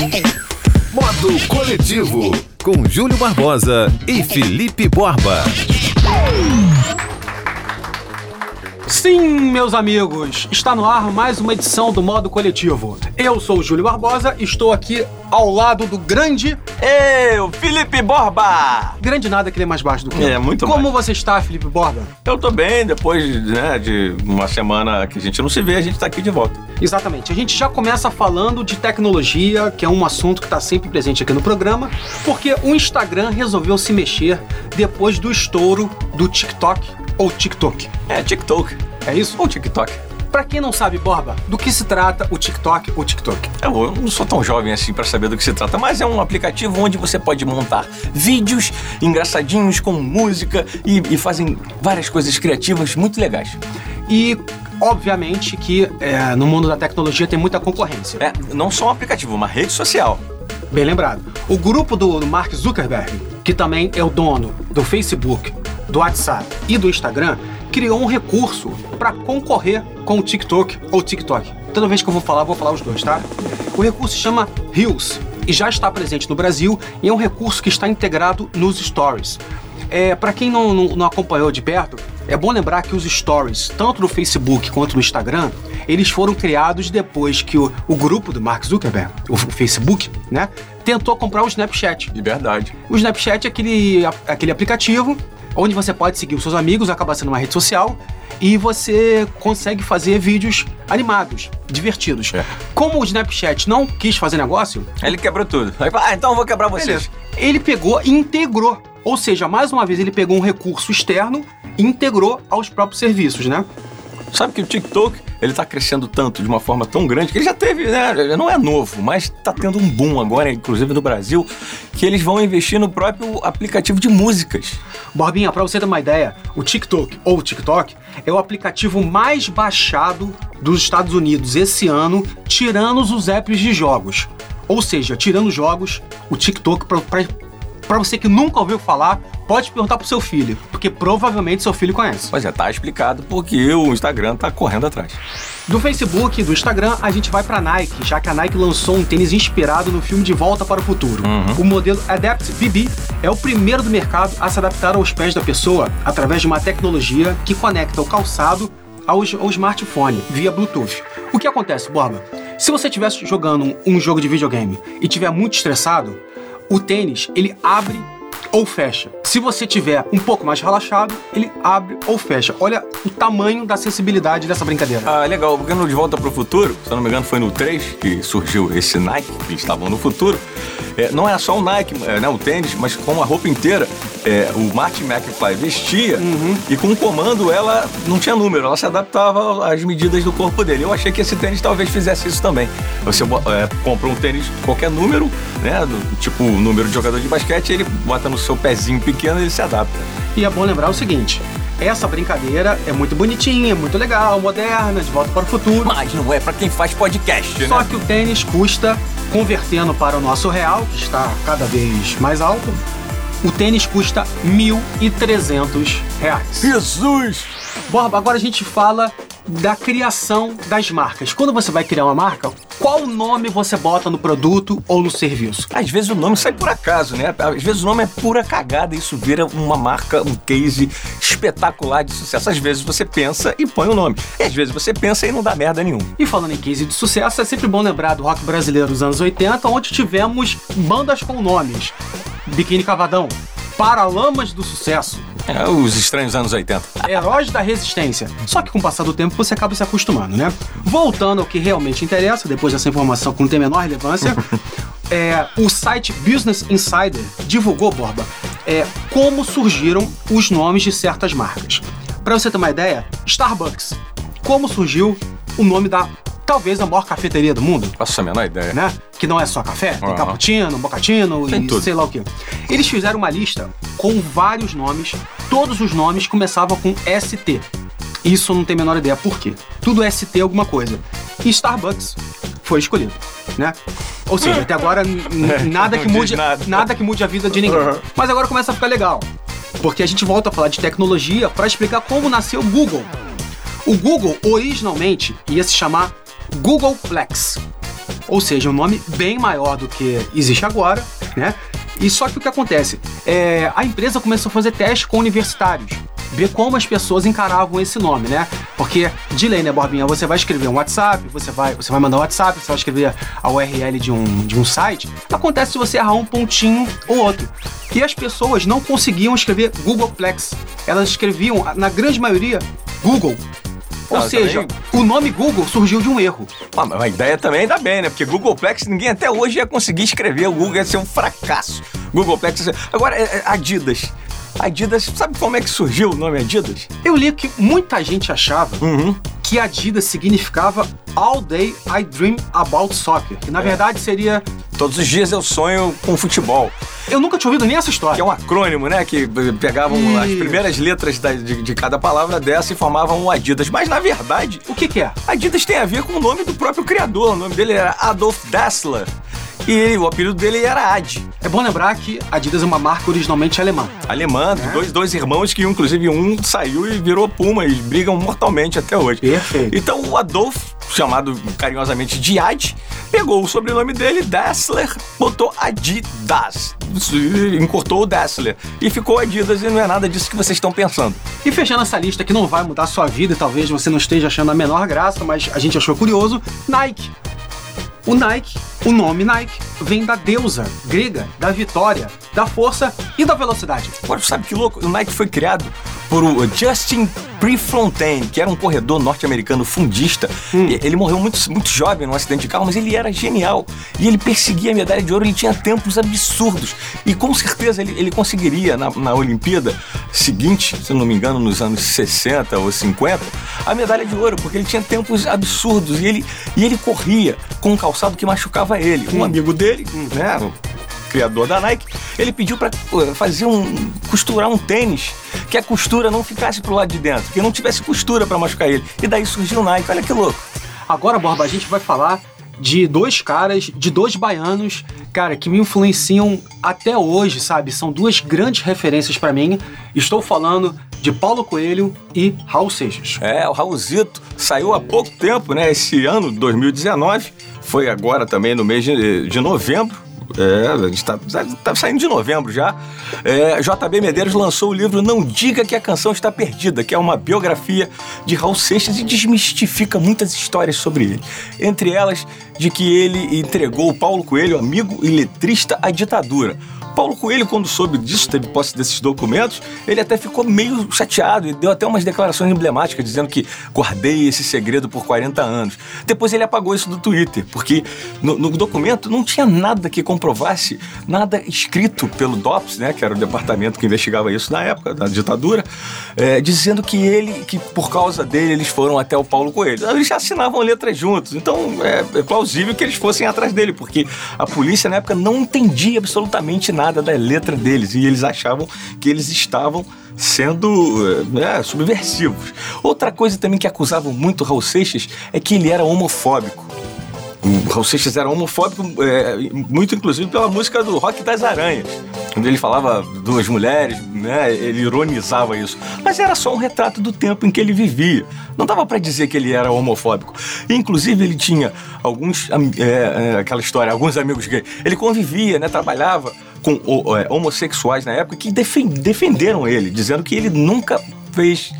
Modo Coletivo, com Júlio Barbosa e Felipe Borba. Sim, meus amigos, está no ar mais uma edição do Modo Coletivo. Eu sou o Júlio Barbosa, estou aqui ao lado do grande. Eu, Felipe Borba! Grande nada que ele é mais baixo do que eu. É, muito Como mais. você está, Felipe Borba? Eu tô bem, depois né, de uma semana que a gente não se vê, a gente tá aqui de volta. Exatamente. A gente já começa falando de tecnologia, que é um assunto que está sempre presente aqui no programa, porque o Instagram resolveu se mexer depois do estouro do TikTok ou TikTok. É, TikTok. É isso? Ou TikTok. Pra quem não sabe, Borba, do que se trata o TikTok ou TikTok? Eu, não sou tão jovem assim pra saber do que se trata, mas é um aplicativo onde você pode montar vídeos engraçadinhos com música e, e fazem várias coisas criativas muito legais. E, obviamente, que é, no mundo da tecnologia tem muita concorrência. É, não só um aplicativo, uma rede social. Bem lembrado. O grupo do Mark Zuckerberg, que também é o dono do Facebook, do WhatsApp e do Instagram, criou um recurso para concorrer com o TikTok ou TikTok. Toda vez que eu vou falar, vou falar os dois, tá? O recurso se chama Reels e já está presente no Brasil e é um recurso que está integrado nos Stories. É, para quem não, não, não acompanhou de perto, é bom lembrar que os stories, tanto no Facebook quanto no Instagram, eles foram criados depois que o, o grupo do Mark Zuckerberg, o Facebook, né, tentou comprar o Snapchat. De verdade. O Snapchat é aquele, aquele aplicativo onde você pode seguir os seus amigos, acaba sendo uma rede social, e você consegue fazer vídeos animados, divertidos. É. Como o Snapchat não quis fazer negócio, ele quebrou tudo. Aí ah, então eu vou quebrar vocês. Beleza. Ele pegou e integrou. Ou seja, mais uma vez ele pegou um recurso externo e integrou aos próprios serviços, né? Sabe que o TikTok, ele tá crescendo tanto, de uma forma tão grande, que ele já teve, né? Não é novo, mas tá tendo um boom agora, inclusive no Brasil, que eles vão investir no próprio aplicativo de músicas. Borbinha, pra você ter uma ideia, o TikTok ou o TikTok é o aplicativo mais baixado dos Estados Unidos esse ano, tirando os apps de jogos. Ou seja, tirando jogos, o TikTok, pra você que nunca ouviu falar, pode perguntar pro seu filho, porque provavelmente seu filho conhece. Mas já tá explicado porque o Instagram tá correndo atrás. Do Facebook e do Instagram, a gente vai pra Nike, já que a Nike lançou um tênis inspirado no filme De Volta para o Futuro. O modelo Adapt BB é o primeiro do mercado a se adaptar aos pés da pessoa através de uma tecnologia que conecta o calçado ao, ao smartphone via Bluetooth. O que acontece, Borba? Se você estivesse jogando um, um jogo de videogame e estiver muito estressado, o tênis ele abre ou fecha. Se você tiver um pouco mais relaxado, ele abre ou fecha. Olha o tamanho da acessibilidade dessa brincadeira. Ah, legal, porque De Volta pro Futuro, se eu não me engano foi no 3 que surgiu esse Nike, que estavam no futuro. É, não é só o Nike, é, né, o tênis, mas com a roupa inteira. É, o Martin McFly vestia e com o comando ela não tinha número, ela se adaptava às medidas do corpo dele. Eu achei que esse tênis talvez fizesse isso também. Você é, compra um tênis qualquer número, né, do- tipo o número de jogador de basquete, ele bota no seu pezinho pequeno e ele se adapta. E é bom lembrar o seguinte: essa brincadeira é muito bonitinha, muito legal, moderna, de volta para o futuro. Mas não é pra quem faz podcast, né? Só que o tênis custa, convertendo para o nosso real, que está cada vez mais alto, o tênis custa 1.300 reais. Jesus! Borba, agora a gente fala da criação das marcas. Quando você vai criar uma marca, qual nome você bota no produto ou no serviço? Às vezes o nome sai por acaso, né? Às vezes o nome é pura cagada e isso vira uma marca, um case espetacular de sucesso. Às vezes você pensa e põe o nome. E às vezes você pensa e não dá merda nenhuma. E falando em case de sucesso, é sempre bom lembrar do rock brasileiro dos anos 80, onde tivemos bandas com nomes. Biquíni Cavadão, Paralamas do Sucesso, É, os estranhos anos 80. Heróis da Resistência. Só que com o passar do tempo você acaba se acostumando, né? Voltando ao que realmente interessa, depois dessa informação que não tem a menor relevância, é, o site Business Insider divulgou, Borba, é, como surgiram os nomes de certas marcas. Pra você ter uma ideia, Starbucks. Como surgiu o nome da, talvez, a maior cafeteria do mundo? Faço a menor ideia. né? Que não é só café, tem Aham. cappuccino, mocatino Tem e tudo. sei lá o que. Eles fizeram uma lista com vários nomes, todos os nomes começavam com ST. Isso eu não tenho a menor ideia por quê. Tudo é ST alguma coisa. E Starbucks foi escolhido, né? Ou seja, até agora n- nada que mude nada. nada que mude a vida de ninguém. Uhum. Mas agora começa a ficar legal. Porque a gente volta a falar de tecnologia para explicar como nasceu o Google. O Google originalmente ia se chamar Googleplex. ou seja, um nome bem maior do que existe agora, né? E só que o que acontece? É, a empresa começou a fazer testes com universitários ver como as pessoas encaravam esse nome, né? Porque de lei, né, Borbinha, você vai escrever um WhatsApp, você vai, você vai mandar um WhatsApp, você vai escrever a URL de um, de um site. Acontece se você errar um pontinho ou outro. E as pessoas não conseguiam escrever Googleplex. Elas escreviam, na grande maioria, Google. Ou Não, seja, também- o nome Google surgiu de um erro. Ah, mas a ideia também dá bem, né? Porque Googleplex, ninguém até hoje ia conseguir escrever. O Google ia ser um fracasso. Googleplex. ia ser- Agora, é- é Adidas. Adidas, sabe como é que surgiu o nome Adidas? Eu li que muita gente achava Uhum. que Adidas significava All Day I Dream About Soccer, que É. na verdade seria. Todos os dias eu sonho com futebol. Eu nunca tinha ouvido nem essa Que história. é um acrônimo, né? Que pegavam as Isso. primeiras letras da- de, de cada palavra dessa e formavam um Adidas. Mas, na verdade, O que, que é? Adidas tem a ver com o nome do próprio criador. O nome dele era Adolf Dassler. E ele- o apelido dele era Ad. É bom lembrar que Adidas é uma marca originalmente alemã. Alemã, É. dois, dois irmãos que, inclusive, um saiu e virou Puma e brigam mortalmente até hoje. Perfeito. Então, o Adolf, chamado carinhosamente de Ad, pegou o sobrenome dele, Dassler, botou Adidas. Encurtou o Dassler. E ficou Adidas e não é nada disso que vocês estão pensando. E fechando essa lista que não vai mudar a sua vida talvez você não esteja achando a menor graça, mas a gente achou curioso, Nike. O Nike, o nome Nike, vem da deusa grega, da vitória, da força e da velocidade. Agora, sabe que louco? O Nike foi criado por o Justin Prefontaine, que era um corredor norte-americano fundista. E Ele morreu muito, muito jovem num acidente de carro, mas ele era genial. E ele perseguia a medalha de ouro, ele tinha tempos absurdos. E com certeza ele, ele conseguiria, na, na Olimpíada seguinte, se não me engano, nos anos 60 ou 50, a medalha de ouro, porque ele tinha tempos absurdos. E ele, e ele corria com um calçado que machucava ele. Um amigo dele, né? Criador da Nike, ele pediu para fazer um costurar um tênis que a costura não ficasse pro lado de dentro, que não tivesse costura para machucar ele. E daí surgiu o Nike. Olha que louco. Agora, Borba, a gente vai falar de dois caras, de dois baianos, cara, que me influenciam até hoje, sabe? São duas grandes referências pra mim. Estou falando de Paulo Coelho e Raul Seixas. É, o Raulzito saiu há pouco tempo, né? Esse ano, 2019, foi agora também no mês de, de novembro. É, a gente tá, tá saindo de novembro já. É, JB Medeiros lançou o livro Não Diga que a Canção Está Perdida, que é uma biografia de Raul Seixas e desmistifica muitas histórias sobre ele. Entre elas, de que ele entregou Paulo Coelho, amigo e letrista, à ditadura. Paulo Coelho, quando soube disso, teve posse desses documentos, ele até ficou meio chateado e deu até umas declarações emblemáticas dizendo que guardei esse segredo por 40 anos. Depois ele apagou isso do Twitter, porque no, no documento não tinha nada que comprovasse, nada escrito pelo DOPS, né, que era o departamento que investigava isso na época da ditadura, é, dizendo que ele, que por causa dele eles foram até o Paulo Coelho. Eles já assinavam letras juntos, então é, é plausível que eles fossem atrás dele, porque a polícia na época não entendia absolutamente nada da letra deles e eles achavam que eles estavam sendo é, subversivos. Outra coisa também que acusavam muito Raul Seixas é que ele era homofóbico. Raul Seixas era homofóbico, é, muito inclusive pela música do Rock das Aranhas. Quando ele falava duas mulheres, né, ele ironizava isso. Mas era só um retrato do tempo em que ele vivia. Não dava para dizer que ele era homofóbico. Inclusive, ele tinha alguns. é, é, aquela história, alguns amigos gays. Ele convivia, né, trabalhava com é, homossexuais na época que defen- defenderam ele, dizendo que ele nunca fez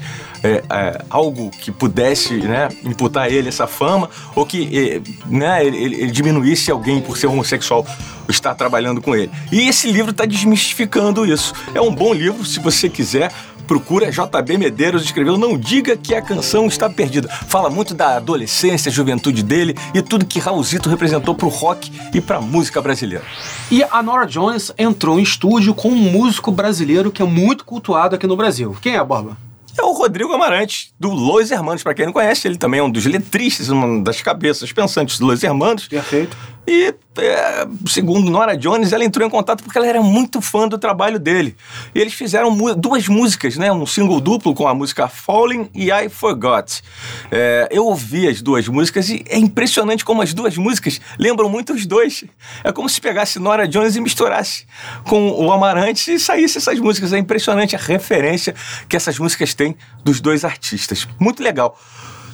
é, é, algo que pudesse né, imputar a ele essa fama ou que é, né, ele, ele- diminuísse alguém por ser homossexual estar trabalhando com ele. E esse livro está desmistificando isso. É um bom livro, se você quiser. Procura JB Medeiros, escreveu Não Diga que a Canção Está Perdida. Fala muito da adolescência, juventude dele e tudo que Raulzito representou pro rock e pra música brasileira. E a Nora Jones entrou em estúdio com um músico brasileiro que é muito cultuado aqui no Brasil. Quem é, Borba? É o Rodrigo Amarante, do Los Hermanos. Pra quem não conhece, ele também é um dos letristas, uma das cabeças pensantes do Los Hermanos. Perfeito. E, é, segundo Nora Jones, ela entrou em contato porque ela era muito fã do trabalho dele. E eles fizeram duas músicas, né? Um single duplo com a música Falling e I Forgot. É, eu ouvi as duas músicas e é impressionante como as duas músicas lembram muito os dois. É como se pegasse Nora Jones e misturasse com o Amarante e saísse essas músicas. É impressionante a referência que essas músicas têm dos dois artistas. Muito legal.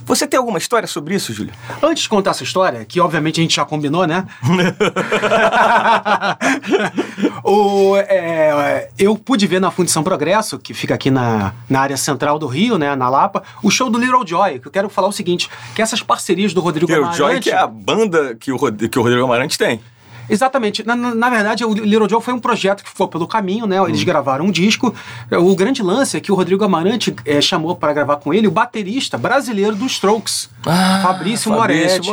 Você tem alguma história sobre isso, Júlio? Antes de contar essa história, que obviamente a gente já combinou, né? o, é, eu pude ver na Fundição Progresso, que fica aqui na, na área central do Rio, né, na Lapa, o show do Little Joy, que eu quero falar o seguinte, que essas parcerias do Rodrigo Little Amarante... Joy, que é a banda que o, que o Rodrigo Amarante tem. Exatamente. Na, na- na verdade, o Little Joe foi um projeto que ficou pelo caminho, né? Eles gravaram um disco. O grande lance é que o Rodrigo Amarante eh, chamou para gravar com ele o baterista brasileiro dos Strokes, Fabrício, Fabrício Moretti.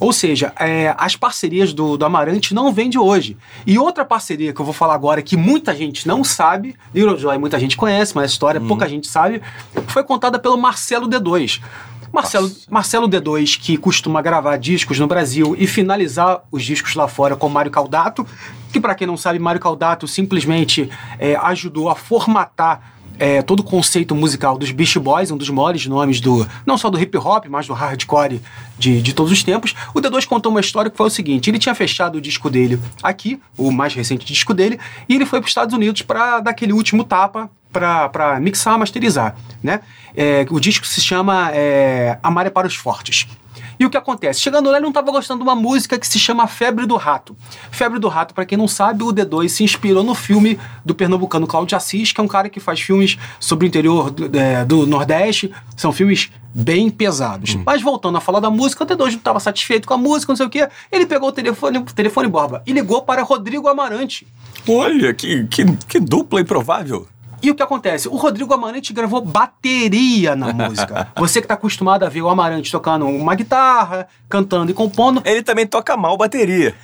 Ou seja, eh, as parcerias do, do Amarante não vêm de hoje. E outra parceria que eu vou falar agora, que muita gente não sabe, Little Joy muita gente conhece, mas a história pouca gente sabe, foi contada pelo Marcelo D2. Marcelo, Marcelo D2, que costuma gravar discos no Brasil e finalizar os discos lá fora com Mário Caldato, que para quem não sabe, Mário Caldato simplesmente é, ajudou a formatar é, todo o conceito musical dos Beast Boys, um dos maiores nomes do não só do hip hop, mas do hardcore de, de todos os tempos. O D2 contou uma história que foi o seguinte: ele tinha fechado o disco dele aqui, o mais recente disco dele, e ele foi para os Estados Unidos para dar aquele último tapa para mixar, masterizar, né? É, o disco se chama é, Amar é para os Fortes. E o que acontece? Chegando lá, ele não estava gostando de uma música que se chama Febre do Rato. Febre do Rato, para quem não sabe, o D2 se inspirou no filme do pernambucano Cláudio Assis, que é um cara que faz filmes sobre o interior do, é, do Nordeste. São filmes bem pesados. Mas voltando a falar da música, o D2 não estava satisfeito com a música, não sei o quê. Ele pegou o telefone, o telefone Borba e ligou para Rodrigo Amarante. Olha, que, que, que dupla improvável. E o que acontece? O Rodrigo Amarante gravou bateria na música. Você que está acostumado a ver o Amarante tocando uma guitarra, cantando e compondo. Ele também toca mal bateria.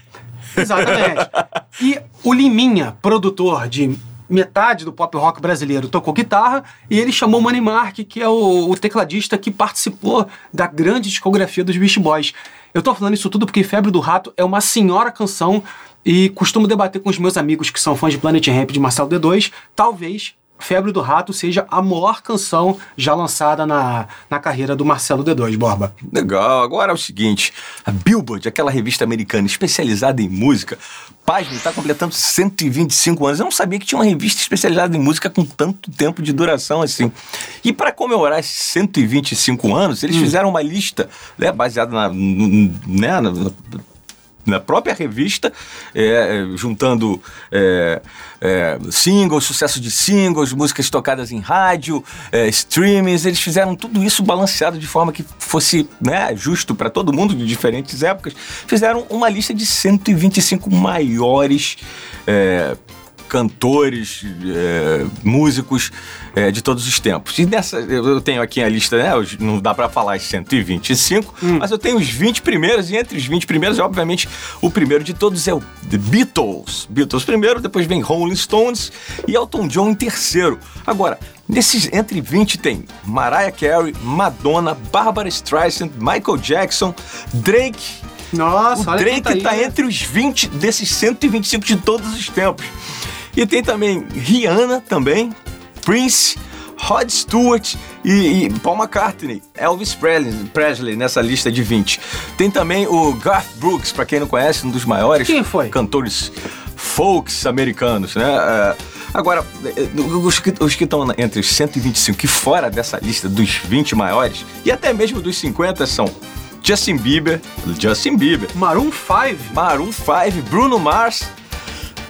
Exatamente. E o Liminha, produtor de metade do pop rock brasileiro, tocou guitarra e ele chamou o Manny Mark, que é o, o tecladista que participou da grande discografia dos Beast Boys. Eu tô falando isso tudo porque Febre do Rato é uma senhora canção e costumo debater com os meus amigos que são fãs de Planet Ramp de Marcelo D2, talvez Febre do Rato seja a maior canção já lançada na, na carreira do Marcelo D2, Borba. Legal. Agora é o seguinte: a Billboard, aquela revista americana especializada em música, página está completando 125 anos. Eu não sabia que tinha uma revista especializada em música com tanto tempo de duração assim. E para comemorar esses 125 anos, eles fizeram uma lista né, baseada na, né, na, na- própria revista, é, é, juntando é, é, singles, sucesso de singles, músicas tocadas em rádio, é, streamings. Eles fizeram tudo isso balanceado de forma que fosse né, justo para todo mundo de diferentes épocas. Fizeram uma lista de 125 maiores. Cantores, é, músicos é, de todos os tempos. E nessa, eu tenho aqui a lista, né? Não dá pra falar as 125, mas eu tenho os 20 primeiros, e entre os 20 primeiros, obviamente, o primeiro de todos é o The Beatles. Beatles primeiro, depois vem Rolling Stones e Elton John em terceiro. Agora, nesses entre 20 tem Mariah Carey, Madonna, Barbara Streisand, Michael Jackson, Drake, Nossa, o olha Drake tá tá, aí. entre os 20 desses 125 de todos os tempos. E tem também Rihanna também, Prince, Rod Stewart e, e Paul McCartney, Elvis Presley, Presley nessa lista de 20. Tem também o Garth Brooks, pra quem não conhece, um dos maiores Quem foi? cantores folks americanos, né? É, Agora, eh, os que os que estão entre os 125 e fora dessa lista dos 20 maiores, e até mesmo dos 50 são Justin Bieber, Justin Bieber, Maroon 5, Maroon 5, Bruno Mars,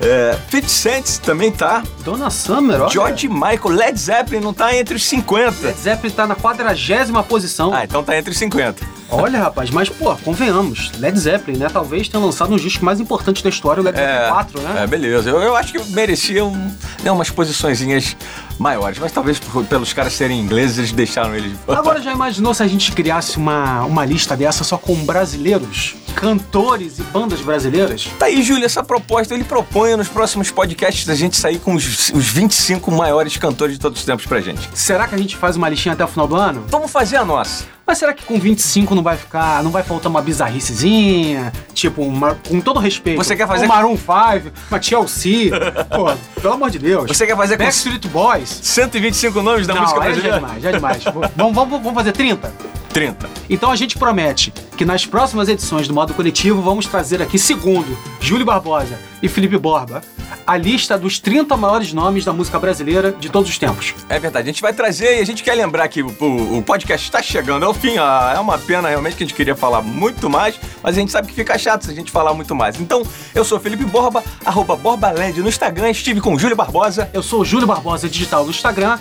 é, 50 Cent também tá, Donna Summer, ó. George Michael, Led Zeppelin não tá entre os 50. Led Zeppelin tá na quadragésima posição. Ah, então tá entre os 50. Olha, rapaz, mas, pô, convenhamos. Led Zeppelin, né? Talvez tenha lançado um dos discos mais importantes da história, o Led Zeppelin 4, né? É, beleza. Eu, eu acho que merecia um, né, umas posiçõezinhas maiores, mas talvez por- pelos caras serem ingleses, eles deixaram eles de fora. Agora já imaginou se a gente criasse uma, uma lista dessa só com brasileiros? Cantores e bandas brasileiras? Tá aí, Júlio, essa proposta ele propõe nos próximos podcasts a gente sair com os, os 25 maiores cantores de todos os tempos pra gente. Será que a gente faz uma listinha até o final do ano? Vamos fazer a nossa. Mas será que com 25 não vai ficar, não vai faltar uma bizarricezinha? Tipo, uma, com todo respeito. Você quer fazer- Um Maroon 5, uma Chelsea. Pô, pelo amor de Deus. Você quer fazer com Backstreet Boys. 125 nomes da não, música aí já é brasileira? demais, já é demais. vamos, vamos, vamos fazer 30? 30. Então a gente promete que nas próximas edições do Modo Coletivo vamos trazer aqui, segundo Júlio Barbosa e Felipe Borba, a lista dos 30 maiores nomes da música brasileira de todos os tempos. É verdade, a gente vai trazer e a gente quer lembrar que o, o, o podcast está chegando ao fim. Ah, é uma pena realmente que a gente queria falar muito mais, mas a gente sabe que fica chato se a gente falar muito mais. Então, eu sou Felipe Borba, arroba BorbaLand no Instagram, estive com Júlio Barbosa. Eu sou o Júlio Barbosa Digital no Instagram.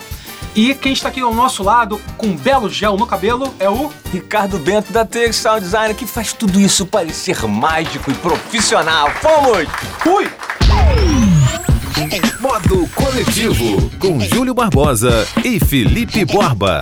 E quem está aqui ao nosso lado, com um belo gel no cabelo, é o Ricardo Bento da Sound Design, que faz tudo isso parecer mágico e profissional. Fomos! Fui! Modo Coletivo, com Júlio Barbosa e Felipe Borba.